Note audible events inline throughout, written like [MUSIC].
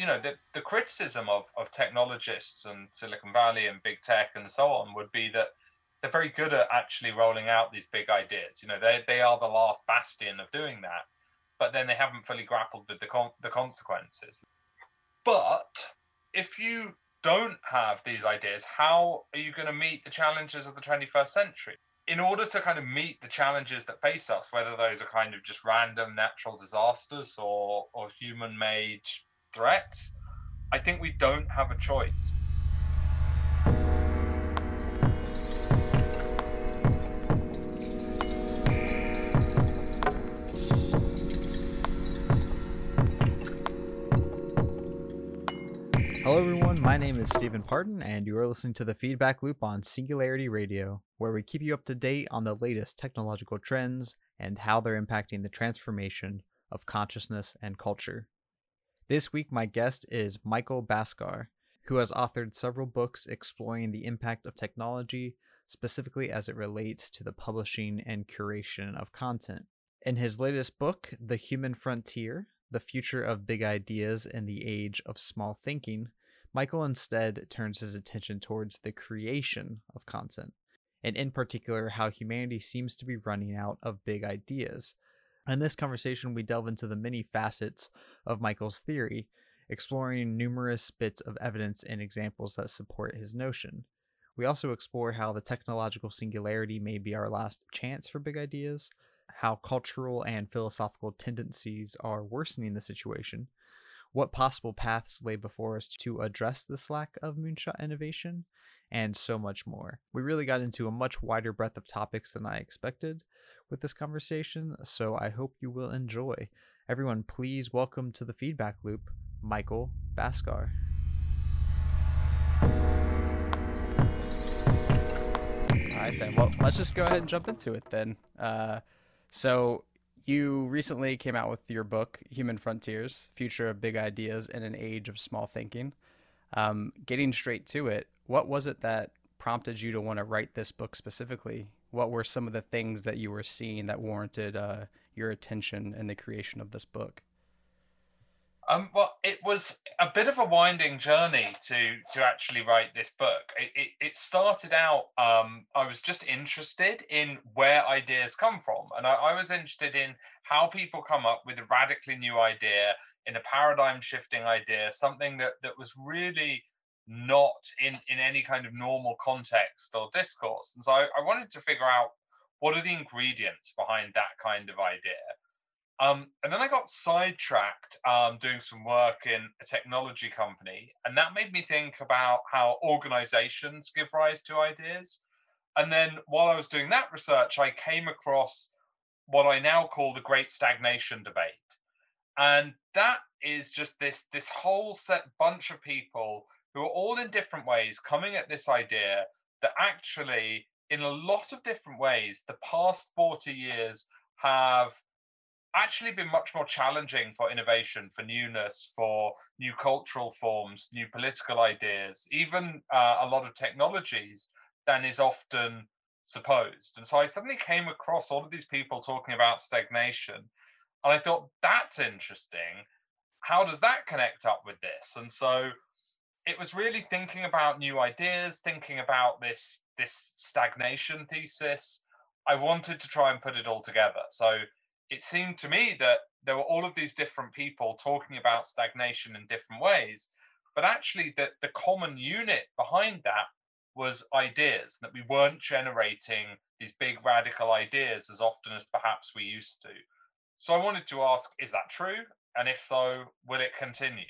you know, the, the criticism of, of technologists and Silicon Valley and big tech and so on would be that they're very good at actually rolling out these big ideas. You know, they, they are the last bastion of doing that, but then they haven't fully grappled with the, con- the consequences. But if you don't have these ideas, how are you going to meet the challenges of the 21st century? In order to kind of meet the challenges that face us, whether those are kind of just random natural disasters or, or human made threats, I think we don't have a choice. Hello, everyone. My name is Steven Parton, and you are listening to the Feedback Loop on Singularity Radio, where we keep you up to date on the latest technological trends and how they're impacting the transformation of consciousness and culture. This week, my guest is Michael Bhaskar, who has authored several books exploring the impact of technology, specifically as it relates to the publishing and curation of content. In his latest book, The Human Frontier The Future of Big Ideas in the Age of Small Thinking, Michael instead turns his attention towards the creation of content, and in particular, how humanity seems to be running out of big ideas in this conversation, we delve into the many facets of Michael's theory, exploring numerous bits of evidence and examples that support his notion. We also explore how the technological singularity may be our last chance for big ideas, how cultural and philosophical tendencies are worsening the situation, what possible paths lay before us to address this lack of moonshot innovation, and so much more. We really got into a much wider breadth of topics than I expected with this conversation, so I hope you will enjoy. Everyone, please welcome to the feedback loop Michael Bhaskar. All right, then. Well, let's just go ahead and jump into it then. Uh, so, you recently came out with your book, Human Frontiers Future of Big Ideas in an Age of Small Thinking. Um, getting straight to it, what was it that prompted you to want to write this book specifically? What were some of the things that you were seeing that warranted uh, your attention in the creation of this book? Um, well, it was a bit of a winding journey to to actually write this book. It, it, it started out. Um, I was just interested in where ideas come from, and I, I, was interested in how people come up with a radically new idea, in a paradigm shifting idea, something that that was really not in in any kind of normal context or discourse. And so I, I wanted to figure out what are the ingredients behind that kind of idea um, and then I got sidetracked um, doing some work in a technology company, and that made me think about how organizations give rise to ideas. And then while I was doing that research, I came across what I now call the Great Stagnation Debate, and that is just this this whole set bunch of people who are all in different ways coming at this idea that actually, in a lot of different ways, the past 40 years have actually been much more challenging for innovation, for newness, for new cultural forms, new political ideas, even uh, a lot of technologies than is often supposed. And so I suddenly came across all of these people talking about stagnation. And I thought, that's interesting. How does that connect up with this? And so it was really thinking about new ideas, thinking about this, this stagnation thesis. I wanted to try and put it all together. So it seemed to me that there were all of these different people talking about stagnation in different ways, but actually the, the common unit behind that was ideas, that we weren't generating these big radical ideas as often as perhaps we used to. So I wanted to ask, is that true? And if so, will it continue?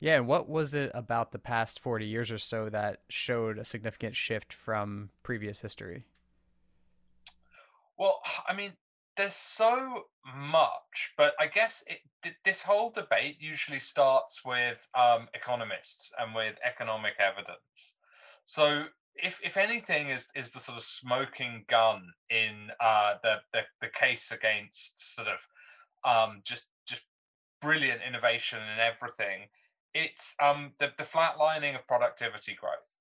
Yeah, and what was it about the past 40 years or so that showed a significant shift from previous history? Well, I mean, there's so much, but I guess it, this whole debate usually starts with um, economists and with economic evidence. So, if if anything is is the sort of smoking gun in uh, the, the the case against sort of um, just just brilliant innovation and everything, it's um, the the flatlining of productivity growth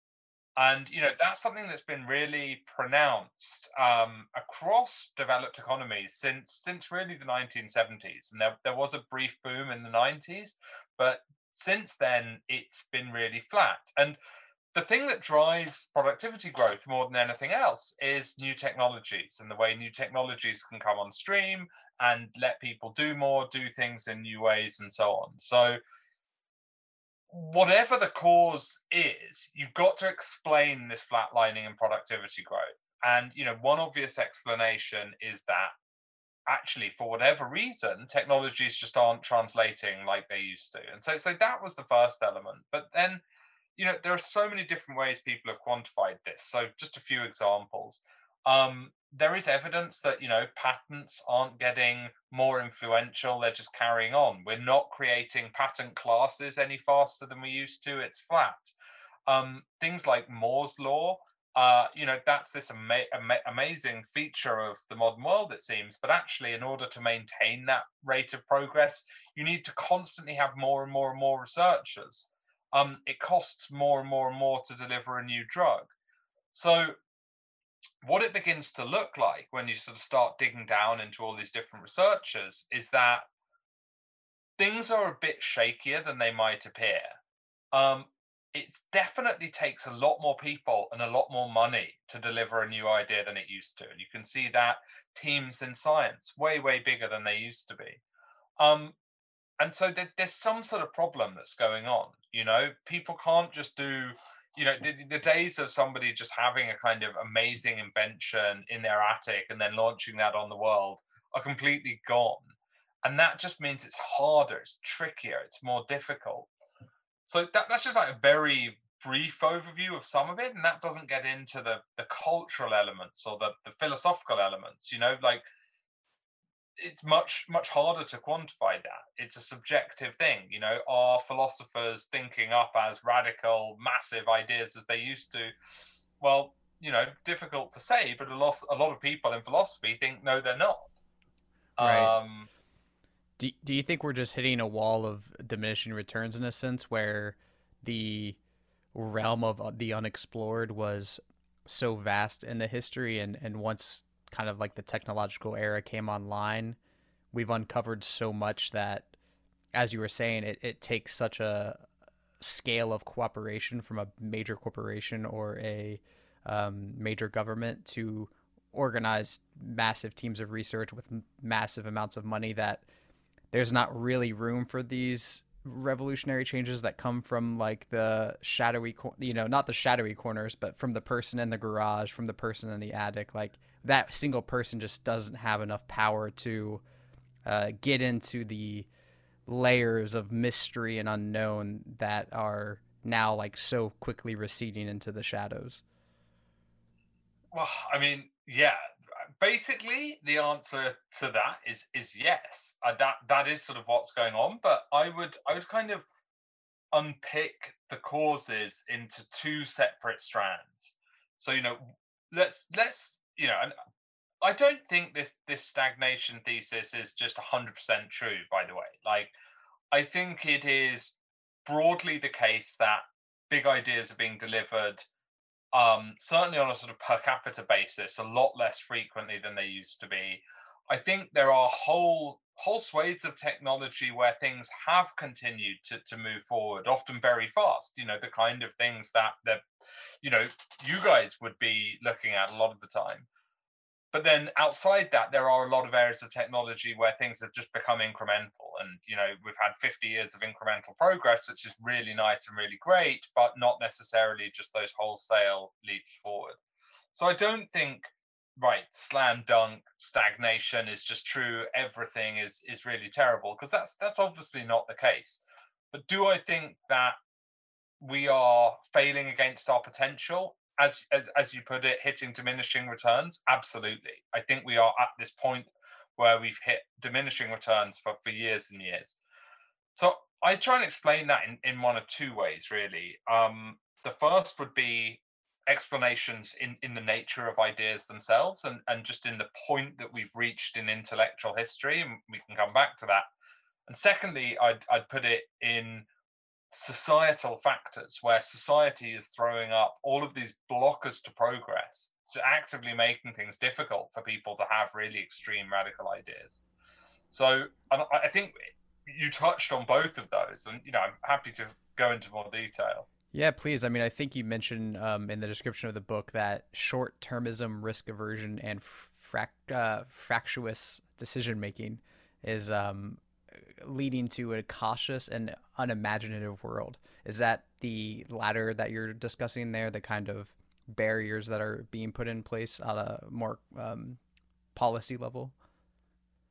and you know that's something that's been really pronounced um, across developed economies since since really the 1970s and there, there was a brief boom in the 90s but since then, it's been really flat. And the thing that drives productivity growth more than anything else is new technologies and the way new technologies can come on stream and let people do more, do things in new ways, and so on. So, whatever the cause is, you've got to explain this flatlining in productivity growth. And you know, one obvious explanation is that actually, for whatever reason, technologies just aren't translating like they used to. And so, so that was the first element. But then you know, there are so many different ways people have quantified this. So just a few examples. Um, there is evidence that you know patents aren't getting more influential; they're just carrying on. We're not creating patent classes any faster than we used to. It's flat. Um, things like Moore's law, uh, you know, that's this ama- ama- amazing feature of the modern world, it seems. But actually, in order to maintain that rate of progress, you need to constantly have more and more and more researchers um, it costs more and more and more to deliver a new drug. So, what it begins to look like when you sort of start digging down into all these different researchers is that things are a bit shakier than they might appear. Um, it definitely takes a lot more people and a lot more money to deliver a new idea than it used to. And you can see that teams in science way, way bigger than they used to be. Um, and so there, there's some sort of problem that's going on you know people can't just do you know the, the days of somebody just having a kind of amazing invention in their attic and then launching that on the world are completely gone. And that just means it's harder it's trickier it's more difficult. So that, that's just like a very brief overview of some of it and that doesn't get into the the cultural elements or the the philosophical elements you know like it's much much harder to quantify that. It's a subjective thing you know are philosophers thinking up as radical massive ideas as they used to? Well you know difficult to say but a lot a lot of people in philosophy think no they're not. Right. um do, do you think we're just hitting a wall of diminishing returns in a sense where the realm of uh, the unexplored was so vast in the history and and once kind of like the technological era came online, we've uncovered so much that, as you were saying, it, it takes such a scale of cooperation from a major corporation or a um, major government to organize massive teams of research with massive amounts of money that there's not really room for these revolutionary changes that come from like the shadowy you know not the shadowy corners but from the person in the garage from the person in the attic. Like that single person just doesn't have enough power to uh, get into the layers of mystery and unknown that are now like so quickly receding into the shadows. Well i mean yeah basically the answer to that is is yes. Uh, that that is sort of what's going on but i would i would kind of unpick the causes into two separate strands. So you know let's let's you know, I don't think this this stagnation thesis is just 100% true by the way. Like I think it is broadly the case that big ideas are being delivered um, certainly on a sort of per capita basis a lot less frequently than they used to be. I think there are whole whole swathes of technology where things have continued to, to move forward, often very fast. You know, the kind of things that that you know you guys would be looking at a lot of the time but then outside that there are a lot of areas of technology where things have just become incremental and you know we've had 50 years of incremental progress which is really nice and really great but not necessarily just those wholesale leaps forward so i don't think right slam dunk stagnation is just true everything is is really terrible because that's that's obviously not the case but do i think that we are failing against our potential as, as as you put it, hitting diminishing returns? Absolutely. I think we are at this point where we've hit diminishing returns for, for years and years. So I try and explain that in, in one of two ways, really. Um, the first would be explanations in, in the nature of ideas themselves and, and just in the point that we've reached in intellectual history, and we can come back to that. And secondly, I'd, I'd put it in societal factors where society is throwing up all of these blockers to progress to actively making things difficult for people to have really extreme radical ideas so i think you touched on both of those, and you know I'm happy to go into more detail. Yeah, please. I mean, I think you mentioned um, in the description of the book that short-termism, risk aversion, and frac- uh, fractious decision making is um, leading to a cautious and unimaginative world. Is that the latter that you're discussing there? The kind of barriers that are being put in place at a more um, policy level?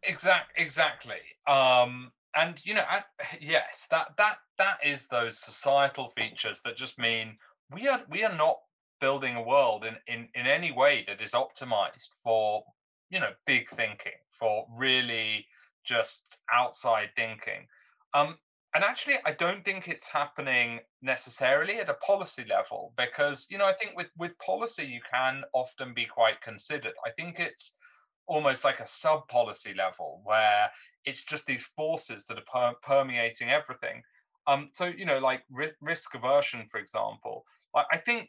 Exact, exactly. Um, and you know, I, [SIGHS] yes, that that that is those societal features that just mean we are we are not building a world in in in any way that is optimized for you know big thinking for really just outside thinking. Um and actually i don't think it's happening necessarily at a policy level because you know i think with with policy you can often be quite considered. I think it's almost like a sub policy level where it's just these forces that are per- permeating everything. Um so you know like ri- risk aversion for example like i think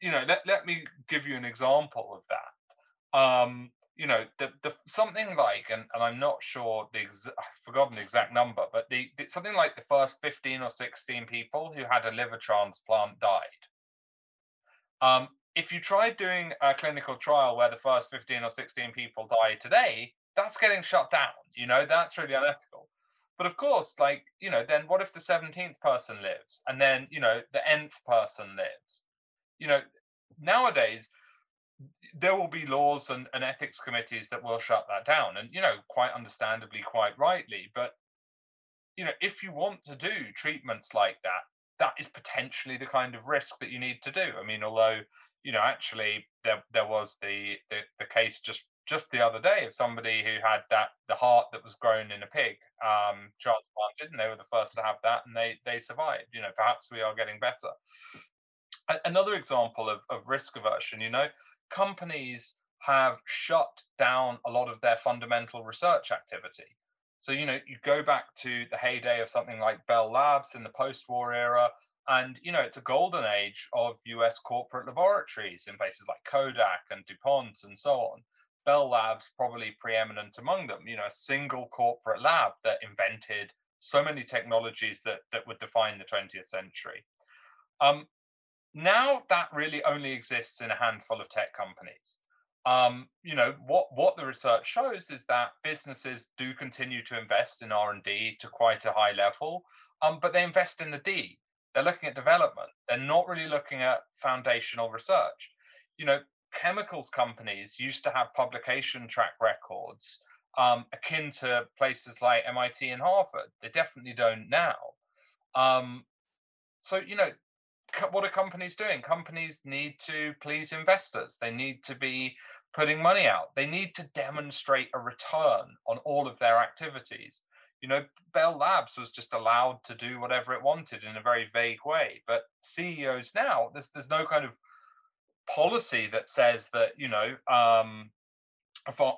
you know let, let me give you an example of that. Um you know the, the something like and, and i'm not sure the ex- i've forgotten the exact number but the, the, something like the first 15 or 16 people who had a liver transplant died. Um, if you tried doing a clinical trial where the first 15 or 16 people die today that's getting shut down you know that's really unethical. But of course like you know then what if the 17th person lives and then you know the nth person lives? You know nowadays there will be laws and, and ethics committees that will shut that down and you know quite understandably quite rightly but you know if you want to do treatments like that that is potentially the kind of risk that you need to do. I mean although you know actually there there was the the, the case just just the other day of somebody who had that the heart that was grown in a pig um transplanted and they were the first to have that and they they survived you know perhaps we are getting better another example of, of risk aversion you know companies have shut down a lot of their fundamental research activity. So, you know, you go back to the heyday of something like Bell Labs in the post war era, and, you know, it's a golden age of US corporate laboratories in places like Kodak and DuPont and so on. Bell Labs probably preeminent among them, you know, a single corporate lab that invented so many technologies that, that would define the 20th century. Um, now that really only exists in a handful of tech companies. Um, you know what what the research shows is that businesses do continue to invest in R and D to quite a high level, um, but they invest in the D. They're looking at development. They're not really looking at foundational research. You know, chemicals companies used to have publication track records um, akin to places like MIT and Harvard. They definitely don't now. Um, so you know what are companies doing? Companies need to please investors. They need to be putting money out. They need to demonstrate a return on all of their activities. You know, Bell Labs was just allowed to do whatever it wanted in a very vague way. But CEOs now, there's there's no kind of policy that says that you know um,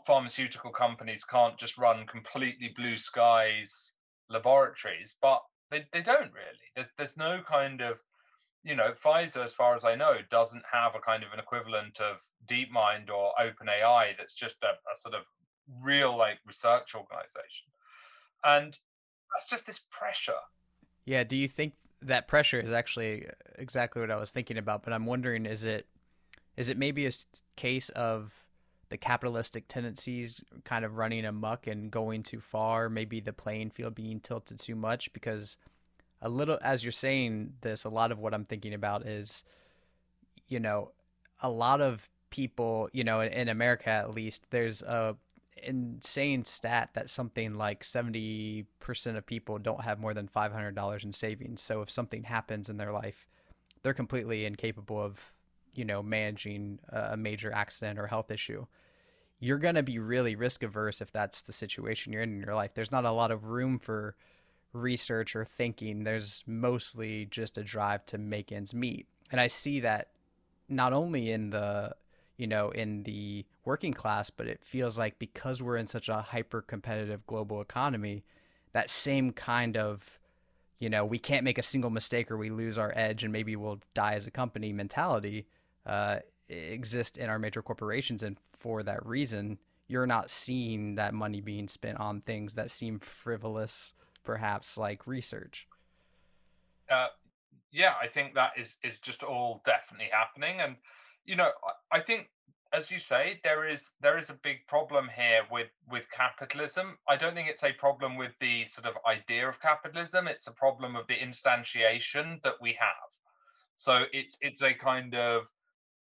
pharmaceutical companies can't just run completely blue skies laboratories, but they, they don't really. There's there's no kind of you know, Pfizer, as far as I know, doesn't have a kind of an equivalent of DeepMind or OpenAI that's just a, a sort of real like research organization. And that's just this pressure. Yeah. Do you think that pressure is actually exactly what I was thinking about? But I'm wondering, is it is it maybe a case of the capitalistic tendencies kind of running amuck and going too far? Maybe the playing field being tilted too much because a little as you're saying this, a lot of what I'm thinking about is, you know, a lot of people, you know, in America at least, there's a insane stat that something like 70% of people don't have more than $500 in savings. So if something happens in their life, they're completely incapable of, you know, managing a major accident or health issue. You're going to be really risk averse if that's the situation you're in in your life. There's not a lot of room for research or thinking. There's mostly just a drive to make ends meet. And I see that not only in the you know in the working class but it feels like because we're in such a hyper competitive global economy that same kind of you know we can't make a single mistake or we lose our edge and maybe we'll die as a company mentality uh, exist in our major corporations and for that reason you're not seeing that money being spent on things that seem frivolous perhaps like research. Uh, yeah, I think that is is just all definitely happening, and you know, I, I think as you say, there is there is a big problem here with with capitalism. I don't think it's a problem with the sort of idea of capitalism. It's a problem of the instantiation that we have. So it's it's a kind of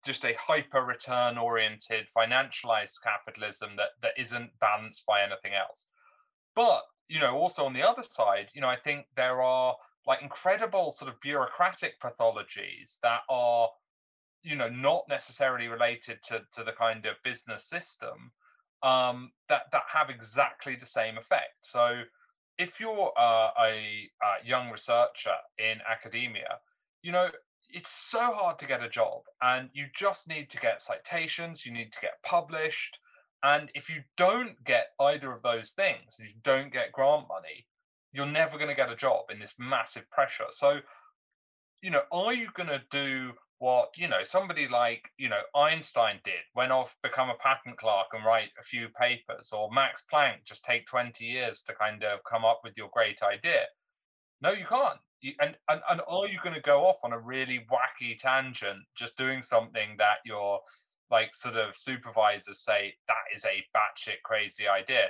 just a hyper return oriented financialized capitalism that that isn't balanced by anything else. But you know, also on the other side, you know, I think there are like incredible sort of bureaucratic pathologies that are you know not necessarily related to to the kind of business system um that that have exactly the same effect so if you're uh, a, a young researcher in academia you know it's so hard to get a job and you just need to get citations you need to get published and if you don't get either of those things you don't get grant money you're never going to get a job in this massive pressure. So you know are you going to do what you know somebody like you know einstein did went off become a patent clerk and write a few papers or max planck just take 20 years to kind of come up with your great idea? No you can't you, and, and and are you going to go off on a really wacky tangent just doing something that your like sort of supervisors say that is a batshit crazy idea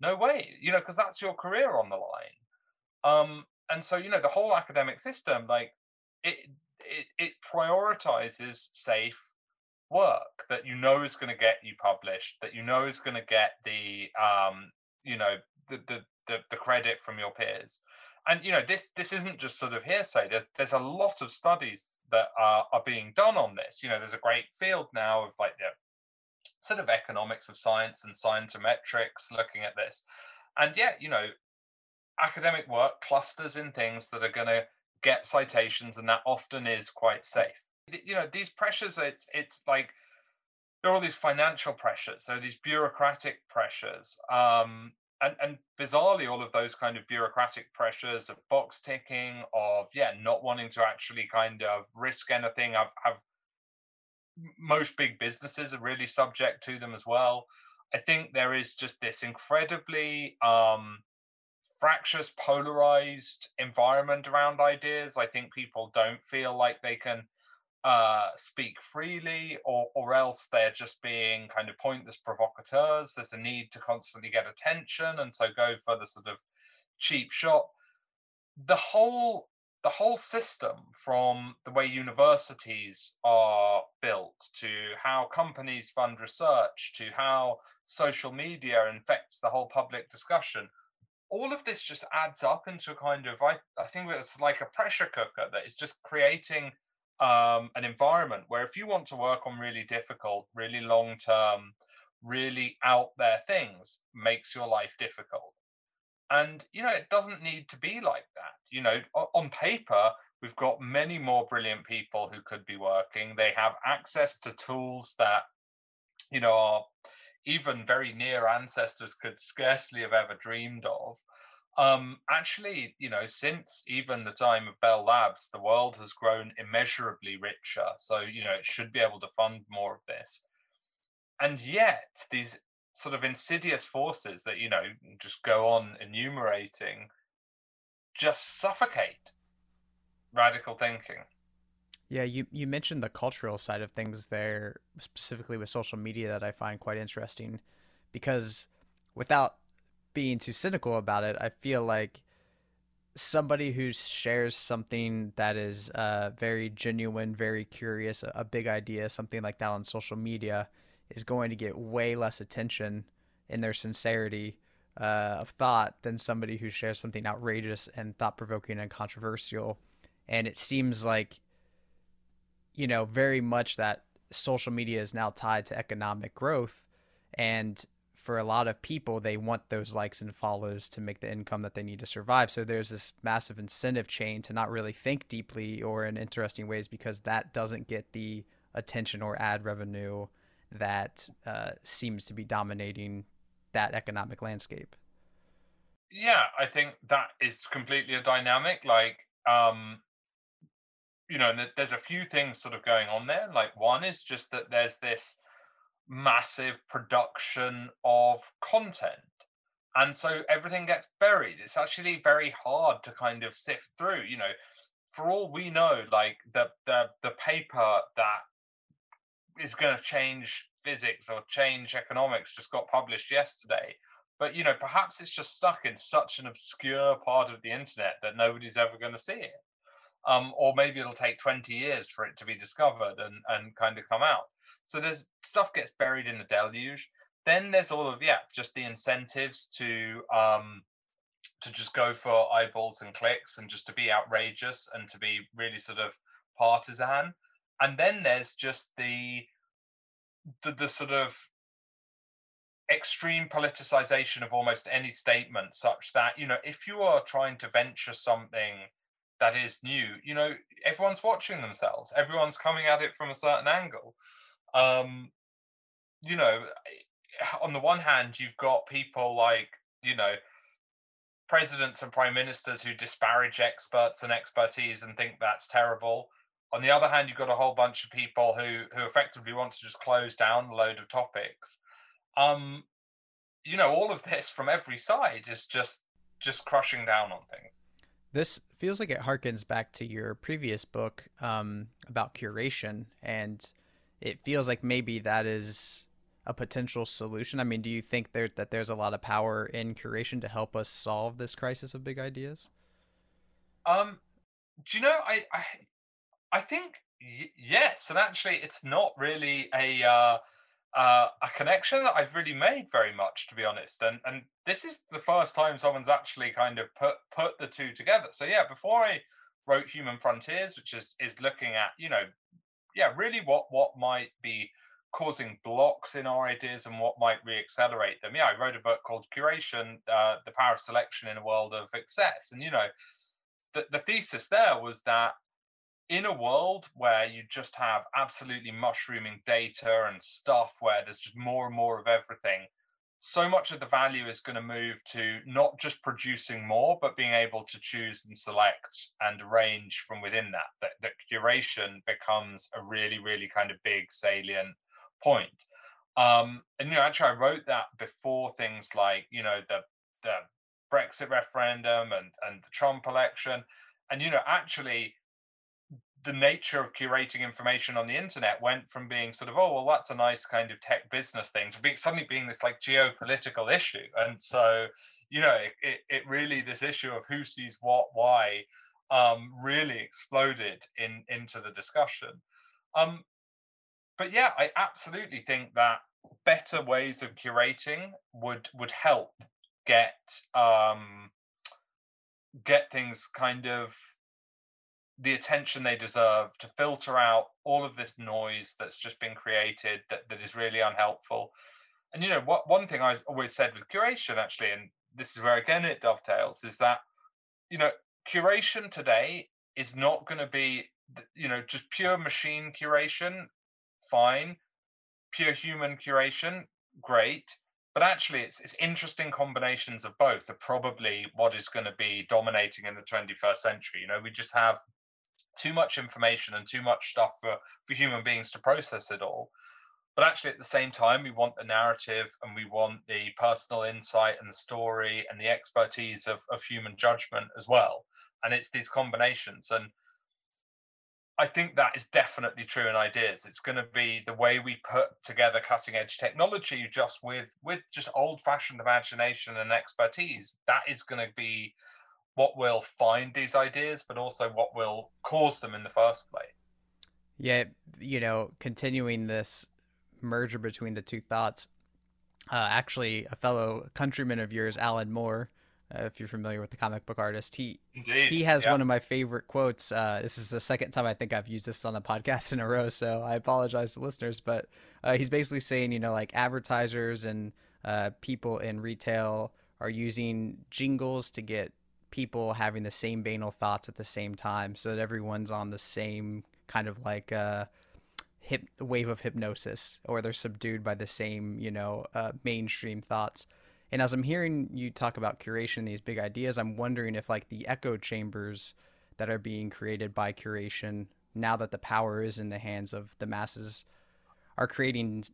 no way you know because that's your career on the line um and so you know the whole academic system like it it, it prioritizes safe work that you know is going to get you published, that you know is going to get the um, you know the, the the the credit from your peers. And you know this this isn't just sort of hearsay. There's there's a lot of studies that are are being done on this. You know, there's a great field now of like the sort of economics of science and scientometrics looking at this. And yeah, you know, academic work clusters in things that are going to get citations, and that often is quite safe. You know, these pressures, it's it's like there are all these financial pressures, there are these bureaucratic pressures. Um, and, and bizarrely, all of those kind of bureaucratic pressures of box ticking, of yeah, not wanting to actually kind of risk anything. I've have most big businesses are really subject to them as well. I think there is just this incredibly um, fractious, polarized environment around ideas. I think people don't feel like they can uh, speak freely, or or else they're just being kind of pointless provocateurs. There's a need to constantly get attention, and so go for the sort of cheap shot. The whole the whole system, from the way universities are built to how companies fund research to how social media infects the whole public discussion, all of this just adds up into a kind of I, I think it's like a pressure cooker that is just creating um, an environment where if you want to work on really difficult, really long term, really out there things, makes your life difficult. And you know, it doesn't need to be like that. You know, on paper, we've got many more brilliant people who could be working. They have access to tools that, you know, are even very near ancestors could scarcely have ever dreamed of. Um, actually, you know, since even the time of Bell Labs, the world has grown immeasurably richer. So, you know, it should be able to fund more of this. And yet, these sort of insidious forces that, you know, just go on enumerating just suffocate radical thinking. Yeah, you, you mentioned the cultural side of things there, specifically with social media, that I find quite interesting because without being too cynical about it, I feel like somebody who shares something that is uh, very genuine, very curious, a, a big idea, something like that on social media is going to get way less attention in their sincerity uh, of thought than somebody who shares something outrageous and thought provoking and controversial. And it seems like you know, very much that social media is now tied to economic growth. And for a lot of people, they want those likes and follows to make the income that they need to survive. So there's this massive incentive chain to not really think deeply or in interesting ways because that doesn't get the attention or ad revenue that uh, seems to be dominating that economic landscape. Yeah, I think that is completely a dynamic. Like, um, you know, there's a few things sort of going on there. Like one is just that there's this massive production of content. and so everything gets buried. It's actually very hard to kind of sift through you know? For all we know like the the the paper that is going to change physics or change economics just got published yesterday but you know perhaps it's just stuck in such an obscure part of the internet that nobody's ever going to see it. Um, or maybe it'll take 20 years for it to be discovered and, and kind of come out so there's stuff gets buried in the deluge. Then there's all of yeah just the incentives to um to just go for eyeballs and clicks and just to be outrageous and to be really sort of partisan. And then there's just the the, the sort of extreme politicization of almost any statement such that you know if you are trying to venture something that is new you know everyone's watching themselves. Everyone's coming at it from a certain angle um you know on the one hand, you've got people like, you know, presidents and prime ministers who disparage experts and expertise and think that's terrible. On the other hand, you've got a whole bunch of people who who effectively want to just close down a load of topics. Um, you know, all of this from every side is just just crushing down on things. This feels like it harkens back to your previous book um, about curation, and it feels like maybe that is a potential solution? I mean, do you think there that there's a lot of power in curation to help us solve this crisis of big ideas? Um, do you know? I I, I think y- yes, and actually, it's not really a uh, uh, a connection that I've really made very much, to be honest. And and this is the first time someone's actually kind of put put the two together. So yeah, before I wrote Human Frontiers, which is is looking at you know, yeah, really what what might be causing blocks in our ideas and what might re-accelerate them. Yeah, I wrote a book called Curation, uh, The Power of Selection in a World of Excess. And, you know, the, the thesis there was that in a world where you just have absolutely mushrooming data and stuff where there's just more and more of everything, so much of the value is going to move to not just producing more, but being able to choose and select and arrange from within that. That, that curation becomes a really, really kind of big salient point. Um, and you know, actually, I wrote that before things like you know the the Brexit referendum and and the Trump election, and you know, actually, the nature of curating information on the internet went from being sort of oh well that's a nice kind of tech business thing to being suddenly being this like geopolitical issue. And so you know it, it, it really this issue of who sees what why um, really exploded in into the discussion. Um, but yeah, I absolutely think that better ways of curating would would help get um, get things kind of the attention they deserve to filter out all of this noise that's just been created that, that is really unhelpful. And you know what one thing I've always said with curation actually, and this is where again it dovetails, is that you know curation today is not going to be you know just pure machine curation fine. Pure human curation, great. But actually, it's, it's interesting combinations of both are probably what is going to be dominating in the 21st century. You know, we just have too much information and too much stuff for, for human beings to process it all. But actually, at the same time, we want the narrative and we want the personal insight and the story and the expertise of, of human judgment as well. And it's these combinations. And I think that is definitely true in ideas. It's going to be the way we put together cutting edge technology just with with just old fashioned imagination and expertise. That is going to be what will find these ideas, but also what will cause them in the first place. Yeah, you know, continuing this merger between the two thoughts. Uh, actually, a fellow countryman of yours, Alan Moore, uh, if you're familiar with the comic book artist. He Indeed. he has yeah. one of my favorite quotes. Uh, this is the second time I think I've used this on a podcast in a row, so I apologize to listeners. But uh, he's basically saying, you know, like advertisers and uh, people in retail are using jingles to get people having the same banal thoughts at the same time, so that everyone's on the same kind of like uh, hip wave of hypnosis, or they're subdued by the same, you know, uh, mainstream thoughts. And as I'm hearing you talk about curation, these big ideas, I'm wondering if like the echo chambers that are being created by curation, now that the power is in the hands of the masses, are creating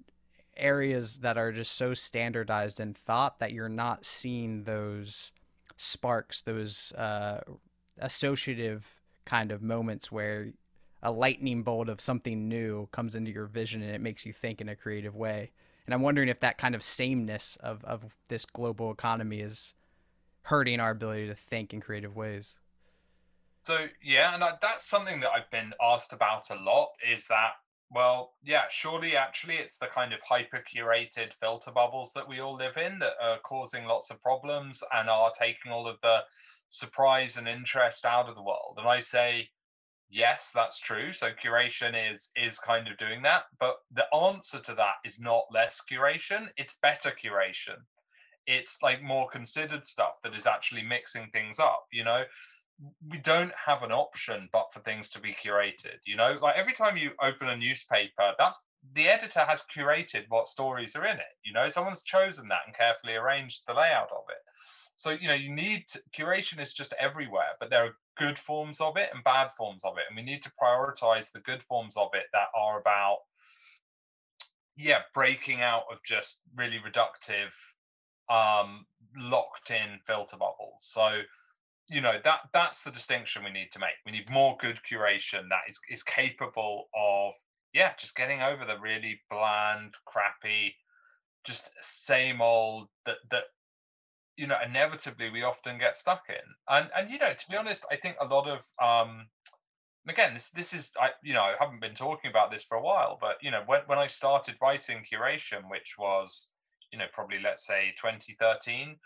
areas that are just so standardized in thought that you're not seeing those sparks, those uh, associative kind of moments where a lightning bolt of something new comes into your vision and it makes you think in a creative way. And I'm wondering if that kind of sameness of, of this global economy is hurting our ability to think in creative ways. So yeah, and that's something that I've been asked about a lot. Is that well, yeah, surely actually it's the kind of hyper curated filter bubbles that we all live in that are causing lots of problems and are taking all of the surprise and interest out of the world. And I say, yes, that's true. So curation is is kind of doing that, but the answer to that is not less curation, it's better curation. It's like more considered stuff that is actually mixing things up, you know? We don't have an option but for things to be curated you know? Like every time you open a newspaper that's the editor has curated what stories are in it you know? Someone's chosen that and carefully arranged the layout of it. So you know you need to, curation is just everywhere but there are good forms of it and bad forms of it and we need to prioritize the good forms of it that are about yeah breaking out of just really reductive um locked in filter bubbles. So you know that that's the distinction we need to make. We need more good curation that is is capable of yeah just getting over the really bland crappy just same old that that you know inevitably we often get stuck in. And and you know to be honest i think a lot of um again this this is i you know i haven't been talking about this for a while but you know when, when i started writing curation which was you know probably let's say 2013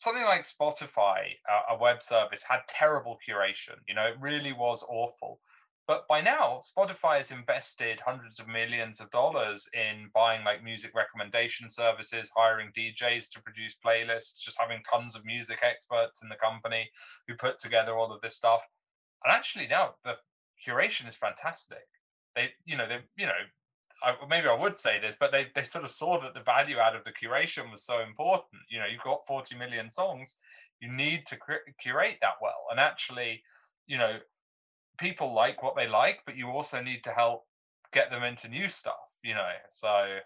something like Spotify, uh, a web service, had terrible curation. You know, it really was awful. But by now, Spotify has invested hundreds of millions of dollars in buying like music recommendation services, hiring DJs to produce playlists, just having tons of music experts in the company who put together all of this stuff. And actually, now the curation is fantastic. They, you know, they, you know, I, maybe I would say this, but they, they sort of saw that the value out of the curation was so important. You know, you've got 40 million songs, you need to curate that well. And actually, you know, people like what they like, but you also need to help get them into new stuff, you know. So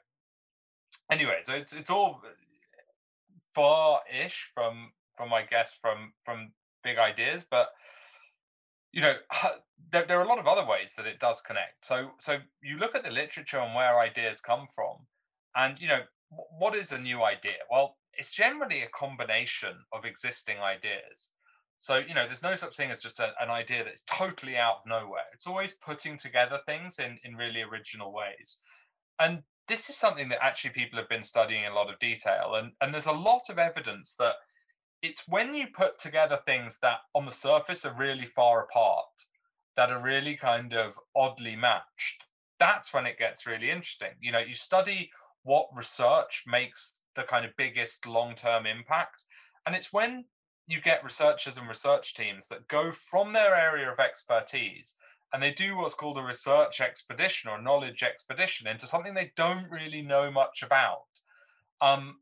anyway, so it's it's all far-ish from from I guess from from big ideas, but you know there, there are a lot of other ways that it does connect. So so you look at the literature and where ideas come from and you know what is a new idea? Well it's generally a combination of existing ideas. So you know there's no such thing as just a, an idea that's totally out of nowhere. It's always putting together things in in really original ways. And this is something that actually people have been studying in a lot of detail and and there's a lot of evidence that it's when you put together things that on the surface are really far apart, that are really kind of oddly matched, that's when it gets really interesting. You know, you study what research makes the kind of biggest long term impact. And it's when you get researchers and research teams that go from their area of expertise and they do what's called a research expedition or knowledge expedition into something they don't really know much about. Um,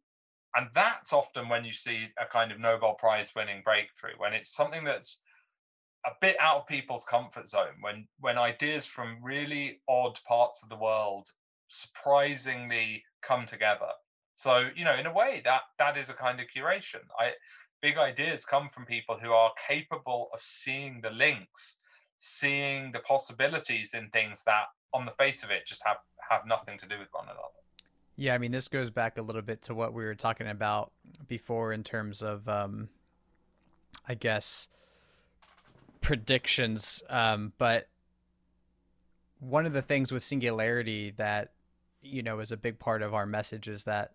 and that's often when you see a kind of Nobel Prize winning breakthrough, when it's something that's a bit out of people's comfort zone, when when ideas from really odd parts of the world surprisingly come together. So, you know, in a way that that is a kind of curation. I big ideas come from people who are capable of seeing the links, seeing the possibilities in things that on the face of it just have have nothing to do with one another. Yeah, I mean, this goes back a little bit to what we were talking about before in terms of, um, I guess, predictions. Um, but one of the things with singularity that, you know, is a big part of our message is that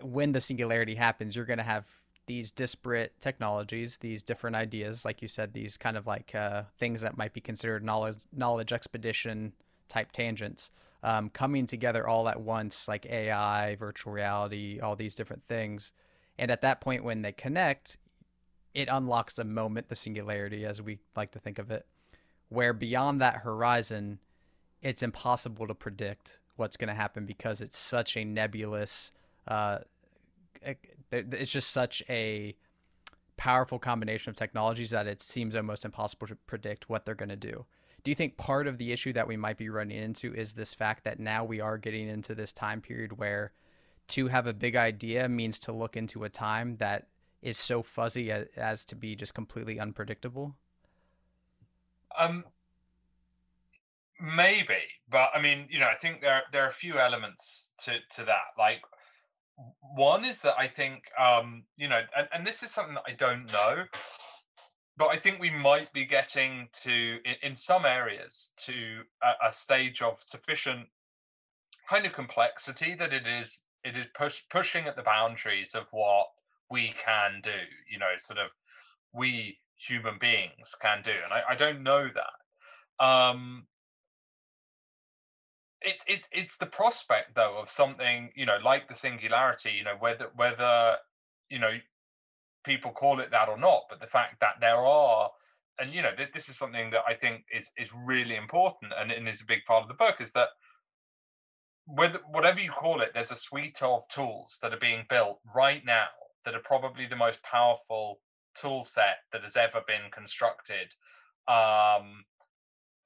when the singularity happens, you're going to have these disparate technologies, these different ideas, like you said, these kind of like uh, things that might be considered knowledge knowledge expedition type tangents um, coming together all at once, like AI, virtual reality, all these different things. And at that point, when they connect, it unlocks a moment, the singularity, as we like to think of it, where beyond that horizon, it's impossible to predict what's going to happen because it's such a nebulous, uh, it's just such a powerful combination of technologies that it seems almost impossible to predict what they're going to do do you think part of the issue that we might be running into is this fact that now we are getting into this time period where to have a big idea means to look into a time that is so fuzzy as, as to be just completely unpredictable? Um, maybe, but I mean, you know, I think there there are a few elements to to that. Like, one is that I think, um, you know, and, and this is something that I don't know, but I think we might be getting to in, in some areas to a, a stage of sufficient kind of complexity that it is it is push, pushing at the boundaries of what we can do you know sort of we human beings can do and i, I don't know that. Um it's it's it's the prospect though of something you know like the singularity you know whether whether you know people call it that or not but the fact that there are and you know th- this is something that i think is is really important and, and is a big part of the book is that with whatever you call it, there's a suite of tools that are being built right now that are probably the most powerful tool set that has ever been constructed. Um,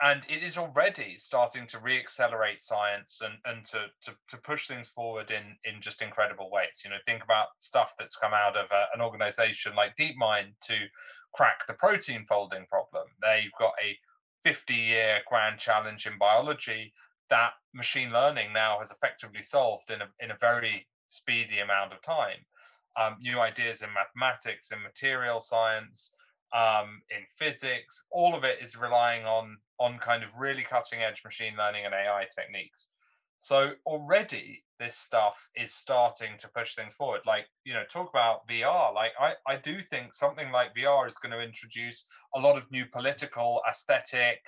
and it is already starting to re-accelerate science and, and to, to, to push things forward in, in just incredible ways. You know, think about stuff that's come out of a, an organization like DeepMind to crack the protein folding problem. They've got a 50 year grand challenge in biology that machine learning now has effectively solved in a, in a very speedy amount of time. Um, new ideas in mathematics, in material science, um, in physics, all of it is relying on on kind of really cutting edge machine learning and AI techniques. So already this stuff is starting to push things forward. Like, you know, talk about VR. Like I, I do think something like VR is going to introduce a lot of new political, aesthetic,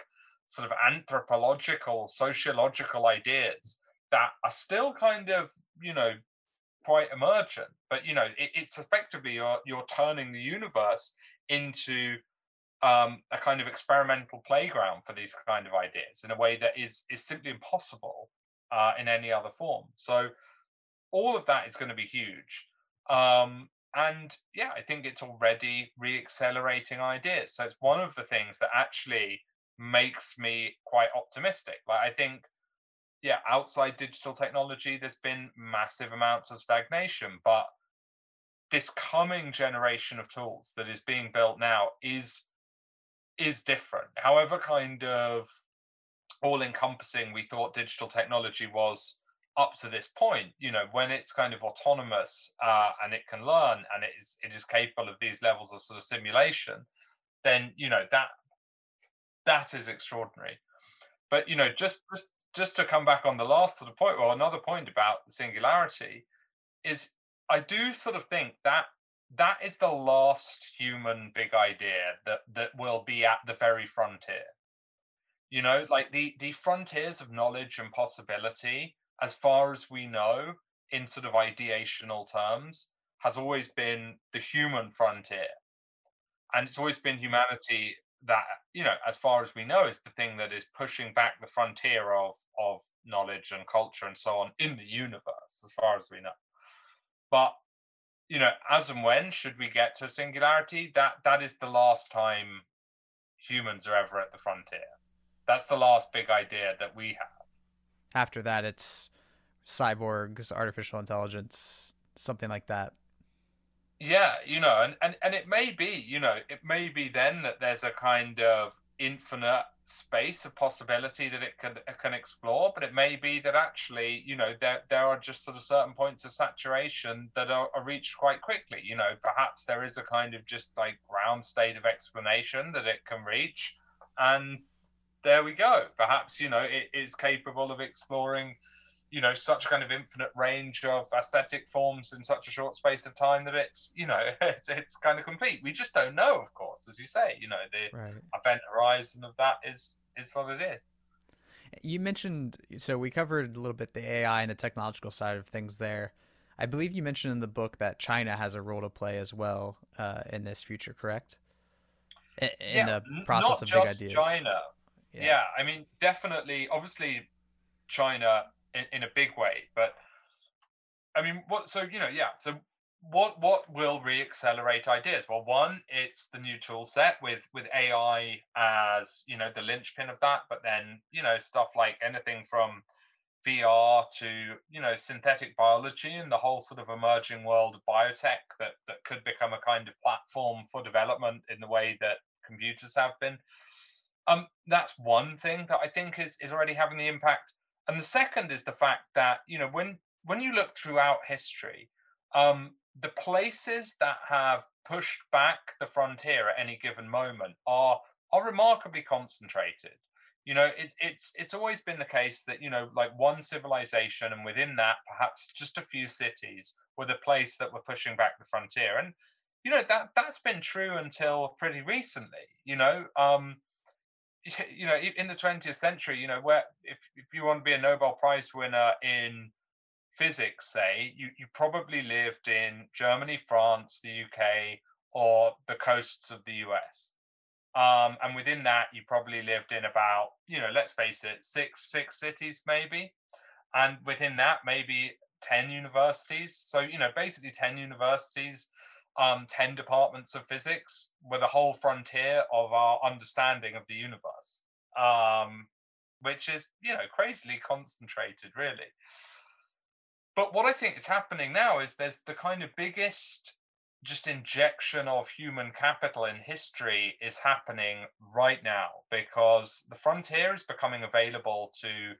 sort of anthropological, sociological ideas that are still kind of, you know, quite emergent. But you know, it, it's effectively you're you're turning the universe into um, a kind of experimental playground for these kind of ideas in a way that is is simply impossible uh, in any other form. So all of that is going to be huge. Um, and yeah, I think it's already re-accelerating ideas. So it's one of the things that actually makes me quite optimistic. Like I think, yeah, outside digital technology, there's been massive amounts of stagnation, but this coming generation of tools that is being built now is is different. However, kind of all encompassing we thought digital technology was up to this point you know when it's kind of autonomous uh, and it can learn and it is it is capable of these levels of sort of simulation then you know that that is extraordinary. But you know, just just just to come back on the last sort of point, well, another point about the singularity is I do sort of think that that is the last human big idea that that will be at the very frontier. You know, like the the frontiers of knowledge and possibility, as far as we know, in sort of ideational terms, has always been the human frontier. And it's always been mm. humanity that you know as far as we know is the thing that is pushing back the frontier of of knowledge and culture and so on in the universe as far as we know but you know as and when should we get to a singularity? That that is the last time humans are ever at the frontier. That's the last big idea that we have. After that it's cyborgs artificial intelligence something like that. Yeah you know and, and and it may be you know it may be then that there's a kind of infinite space of possibility that it can can explore but it may be that actually you know there there are just sort of certain points of saturation that are, are reached quite quickly. You know perhaps there is a kind of just like ground state of explanation that it can reach and there we go. Perhaps you know it is capable of exploring you know such a kind of infinite range of aesthetic forms in such a short space of time that it's you know [LAUGHS] it's, it's kind of complete. We just don't know of course as you say you know the right. event horizon of that is is what it is. You mentioned so we covered a little bit the ai and the technological side of things there. I believe you mentioned in the book that china has a role to play as well uh, in this future correct? In, yeah, the process of big ideas. China. Yeah. yeah i mean definitely obviously china in, in a big way. But I mean, what? So you know, yeah. So what what will reaccelerate ideas? Well, one, it's the new tool set with with AI as you know the linchpin of that, but then you know stuff like anything from VR to you know synthetic biology and the whole sort of emerging world of biotech that that could become a kind of platform for development in the way that computers have been. Um, that's one thing that I think is is already having the impact. And the second is the fact that you know when when you look throughout history, um, the places that have pushed back the frontier at any given moment are are remarkably concentrated. You know, it, it's it's always been the case that you know, like one civilization, and within that, perhaps just a few cities were the place that were pushing back the frontier, and you know that that's been true until pretty recently. You know, um, you know, in the 20th century, you know, where if if you want to be a Nobel Prize winner in physics, say, you, you probably lived in Germany, France, the UK, or the coasts of the US. Um, and within that, you probably lived in about, you know, let's face it, six six cities maybe, and within that, maybe ten universities. So you know, basically ten universities, um, ten departments of physics, were the whole frontier of our understanding of the universe. Um, which is, you know, crazily concentrated, really. But what I think is happening now is there's the kind of biggest just injection of human capital in history is happening right now because the frontier is becoming available to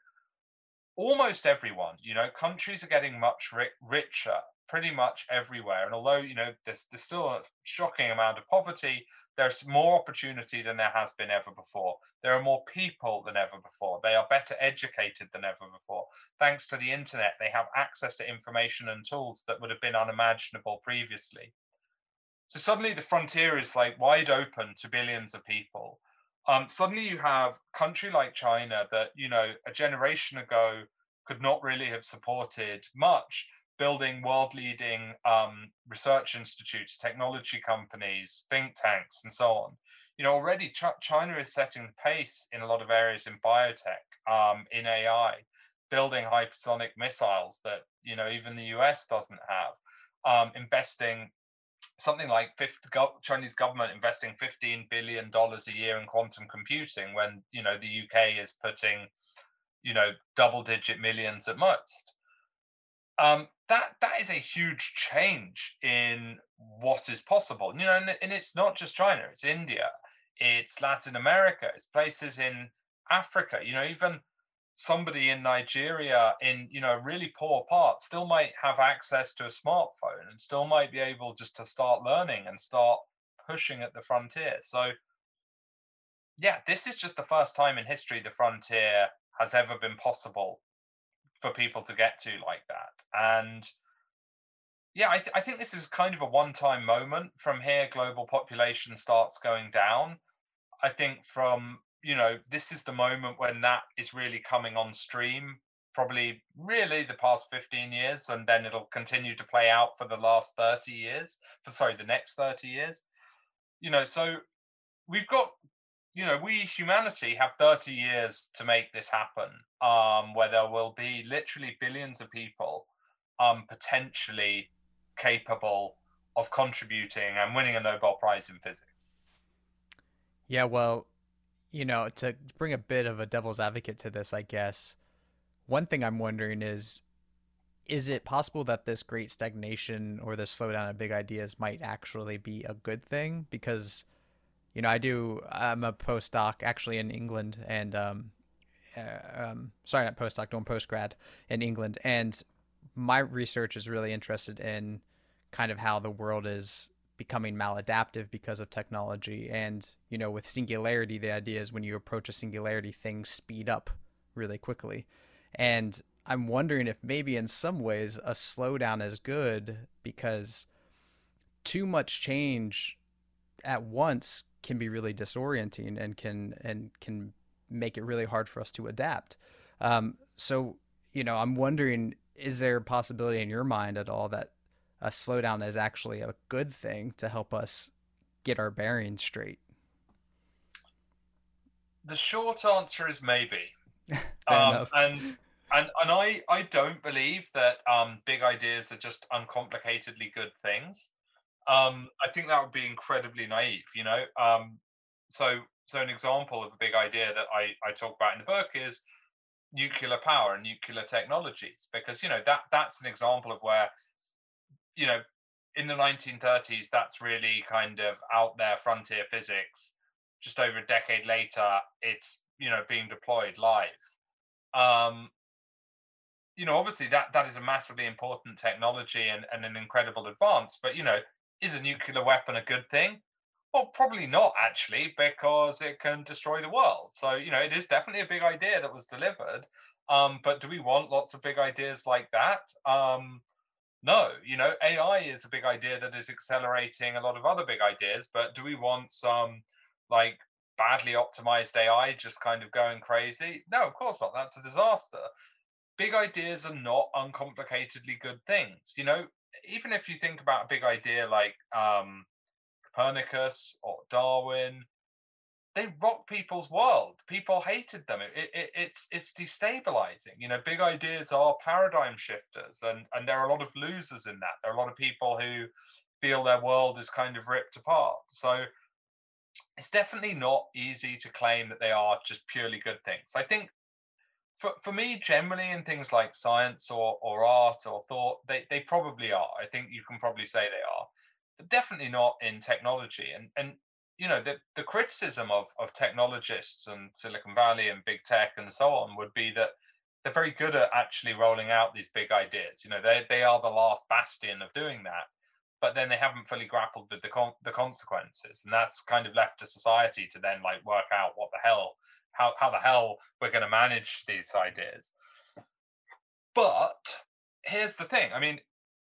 almost everyone. You know, countries are getting much ri- richer pretty much everywhere. And although, you know, there's, there's still a shocking amount of poverty, there's more opportunity than there has been ever before. There are more people than ever before. They are better educated than ever before. Thanks to the internet, they have access to information and tools that would have been unimaginable previously. So suddenly the frontier is like wide open to billions of people. Um, suddenly you have a country like China that, you know, a generation ago could not really have supported much building world leading um, research institutes, technology companies, think tanks, and so on. You know, already Ch- China is setting the pace in a lot of areas in biotech, um, in AI, building hypersonic missiles that, you know, even the US doesn't have, um, investing something like 50, Chinese government investing 15 billion dollars a year in quantum computing when you know the UK is putting you know double digit millions at most um, that that is a huge change in what is possible. You know, and, and it's not just China; it's India, it's Latin America, it's places in Africa. You know, even somebody in Nigeria in you know really poor part still might have access to a smartphone and still might be able just to start learning and start pushing at the frontier. So yeah, this is just the first time in history the frontier has ever been possible for people to get to like that. And yeah, I, th- I think this is kind of a one time moment. From here, global population starts going down. I think from, you know, this is the moment when that is really coming on stream, probably really the past 15 years, and then it'll continue to play out for the last 30 years, for sorry, the next 30 years. You know, so we've got you know, we humanity have 30 years to make this happen, um, where there will be literally billions of people um, potentially capable of contributing and winning a Nobel Prize in physics. Yeah, well, you know, to bring a bit of a devil's advocate to this, I guess, one thing I'm wondering is is it possible that this great stagnation or this slowdown of big ideas might actually be a good thing? Because you know, I do. I'm a postdoc actually in England, and um, uh, um, sorry, not postdoc, doing postgrad in England, and my research is really interested in kind of how the world is becoming maladaptive because of technology, and you know, with singularity, the idea is when you approach a singularity, things speed up really quickly, and I'm wondering if maybe in some ways a slowdown is good because too much change at once can be really disorienting and can and can make it really hard for us to adapt. Um, so you know, I'm wondering, is there a possibility in your mind at all that a slowdown is actually a good thing to help us get our bearings straight? The short answer is maybe. [LAUGHS] um, and and and I I don't believe that um, big ideas are just uncomplicatedly good things. Um, I think that would be incredibly naive, you know. Um, so so an example of a big idea that I I talk about in the book is nuclear power and nuclear technologies, because you know that that's an example of where you know in the 1930s that's really kind of out there frontier physics. Just over a decade later, it's you know being deployed live. Um, you know, obviously that that is a massively important technology and, and an incredible advance. But you know, is a nuclear weapon a good thing? Well, probably not actually, because it can destroy the world. So you know, it is definitely a big idea that was delivered. Um, but do we want lots of big ideas like that? Um, no, you know, AI is a big idea that is accelerating a lot of other big ideas. But do we want some like badly optimized AI just kind of going crazy? No, of course not. That's a disaster big ideas are not uncomplicatedly good things. You know, even if you think about a big idea like um, Copernicus or Darwin, they rock people's world. People hated them. It, it, it's it's destabilizing. You know, big ideas are paradigm shifters, and and there are a lot of losers in that. There are a lot of people who feel their world is kind of ripped apart. So it's definitely not easy to claim that they are just purely good things. I think for, for me generally in things like science or, or art or thought they, they probably are. I think you can probably say they are. But definitely not in technology. And and you know the, the criticism of, of technologists and silicon valley and big tech and so on would be that they're very good at actually rolling out these big ideas. You know they, they are the last bastion of doing that but then they haven't fully grappled with the con- the consequences. And that's kind of left to society to then like work out what the hell how, how the hell we're going to manage these ideas. But here's the thing I mean,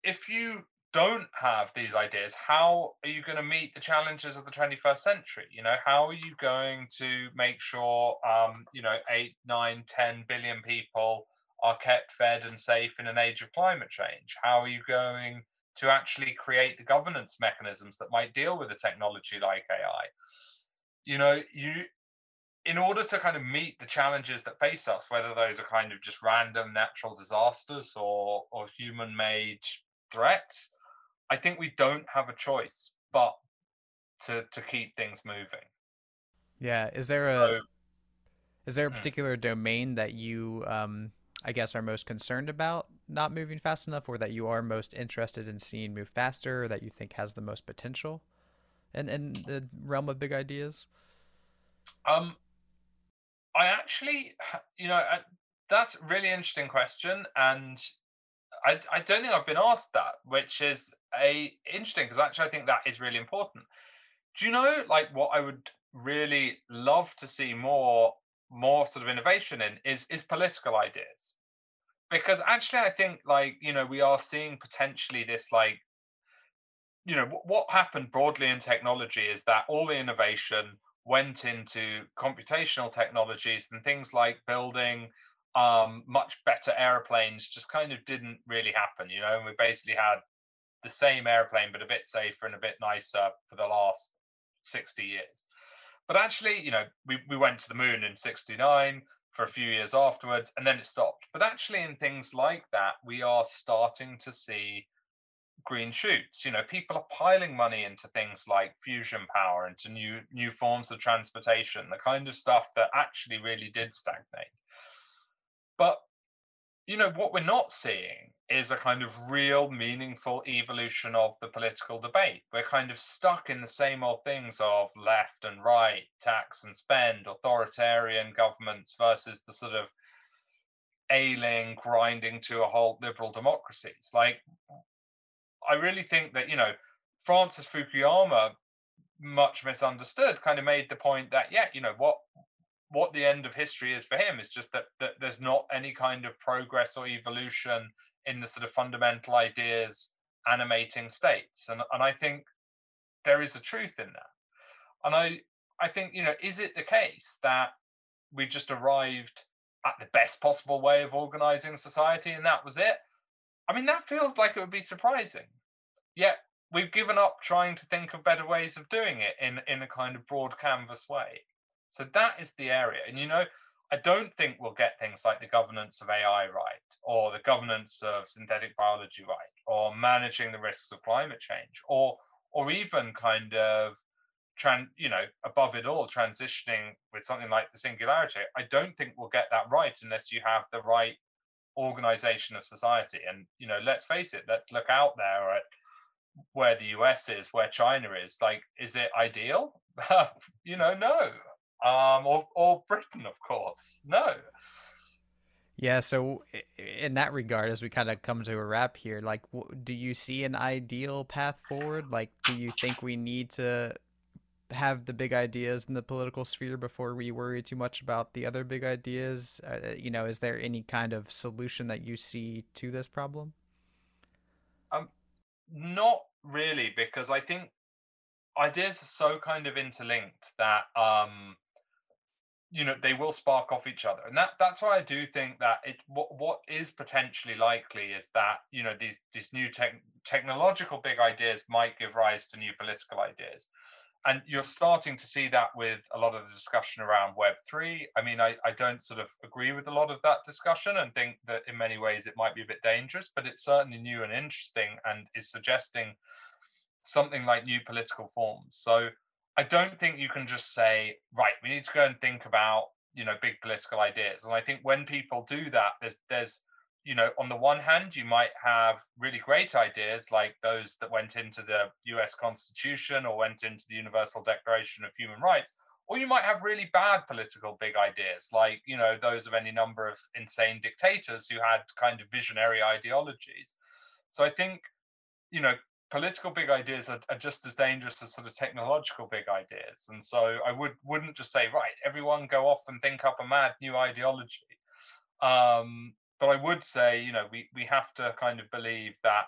if you don't have these ideas, how are you going to meet the challenges of the 21st century? You know, how are you going to make sure, um, you know, eight, nine, 10 billion people are kept fed and safe in an age of climate change? How are you going to actually create the governance mechanisms that might deal with a technology like AI? You know, you in order to kind of meet the challenges that face us, whether those are kind of just random natural disasters or or human made threats, I think we don't have a choice but to to keep things moving. Yeah. Is there so, a is there a hmm. particular domain that you um I guess are most concerned about not moving fast enough or that you are most interested in seeing move faster or that you think has the most potential in, in the realm of big ideas? Um I actually, [SIGHS] you know, that's a really interesting question, and I, I don't think I've been asked that, which is a interesting because actually I think that is really important. Do you know, like, what I would really love to see more, more sort of innovation in is is political ideas, because actually I think like you know we are seeing potentially this like you know what happened broadly in technology is that all the innovation went into computational technologies and things like building um, much better airplanes just kind of didn't really happen, you know. And we basically had the same airplane, but a bit safer and a bit nicer for the last 60 years. But actually, you know, we, we went to the moon in 69 for a few years afterwards, and then it stopped. But actually, in things like that, we are starting to see green shoots. You know, people are piling money into things like fusion power, into new new forms of transportation, the kind of stuff that actually really did stagnate. But you know, what we're not seeing is a kind of real meaningful evolution of the political debate. We're kind of stuck in the same old things of left and right, tax and spend, authoritarian governments versus the sort of ailing, grinding to a halt liberal democracies. Like I really think that you know Francis Fukuyama, much misunderstood, kind of made the point that yeah, you know what what the end of history is for him is just that, that there's not any kind of progress or evolution in the sort of fundamental ideas animating states, and and I think there is a truth in that, and I I think you know is it the case that we just arrived at the best possible way of organizing society and that was it I mean, that feels like it would be surprising. Yet we've given up trying to think of better ways of doing it in, in a kind of broad canvas way. So that is the area. And, you know, I don't think we'll get things like the governance of AI right, or the governance of synthetic biology right, or managing the risks of climate change, or or even kind of tran you know above it all transitioning with something like the singularity i don't think we'll get that right unless you have the right organization of society. And you know let's face it let's look out there at where the us is where china is. Like is it ideal? [LAUGHS] You know no. Um or or britain of course. No. Yeah so in that regard as we kind of come to a wrap here like do you see an ideal path forward? Like do you think we need to have the big ideas in the political sphere before we worry too much about the other big ideas? Uh, you know, is there any kind of solution that you see to this problem? Um, not really, because I think ideas are so kind of interlinked that um, you know they will spark off each other, and that that's why I do think that it what what is potentially likely is that you know these these new tech, technological big ideas might give rise to new political ideas and you're starting to see that with a lot of the discussion around web3 i mean I, I don't sort of agree with a lot of that discussion and think that in many ways it might be a bit dangerous but it's certainly new and interesting and is suggesting something like new political forms. So i don't think you can just say right we need to go and think about you know big political ideas. And i think when people do that there's there's you know, on the one hand, you might have really great ideas like those that went into the US Constitution or went into the Universal Declaration of Human Rights, or you might have really bad political big ideas like, you know, those of any number of insane dictators who had kind of visionary ideologies. So I think, you know, political big ideas are, are just as dangerous as sort of technological big ideas. And so I would wouldn't just say, right, everyone go off and think up a mad new ideology. Um, but I would say, you know, we we have to kind of believe that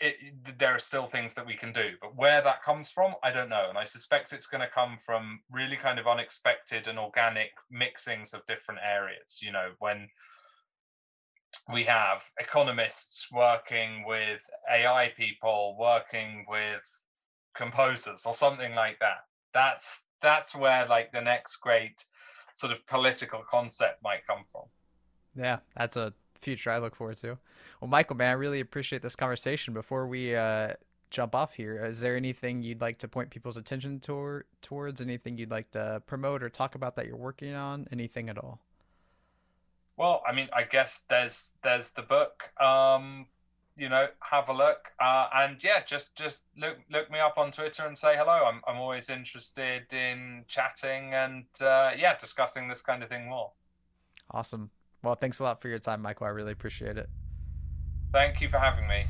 it, there are still things that we can do, but where that comes from, I don't know. And I suspect it's going to come from really kind of unexpected and organic mixings of different areas. You know, when we have economists working with AI people, working with composers, or something like that. That's that's where like the next great sort of political concept might come from. Yeah, that's a future I look forward to. Well, Michael, man, I really appreciate this conversation. Before we uh, jump off here, is there anything you'd like to point people's attention toward, towards? Anything you'd like to promote or talk about that you're working on? Anything at all? Well, I mean, I guess there's there's the book. Um, you know, have a look, uh, and yeah, just just look look me up on Twitter and say hello. I'm I'm always interested in chatting and uh, yeah, discussing this kind of thing more. Awesome. Well, thanks a lot for your time, Michael. I really appreciate it. Thank you for having me.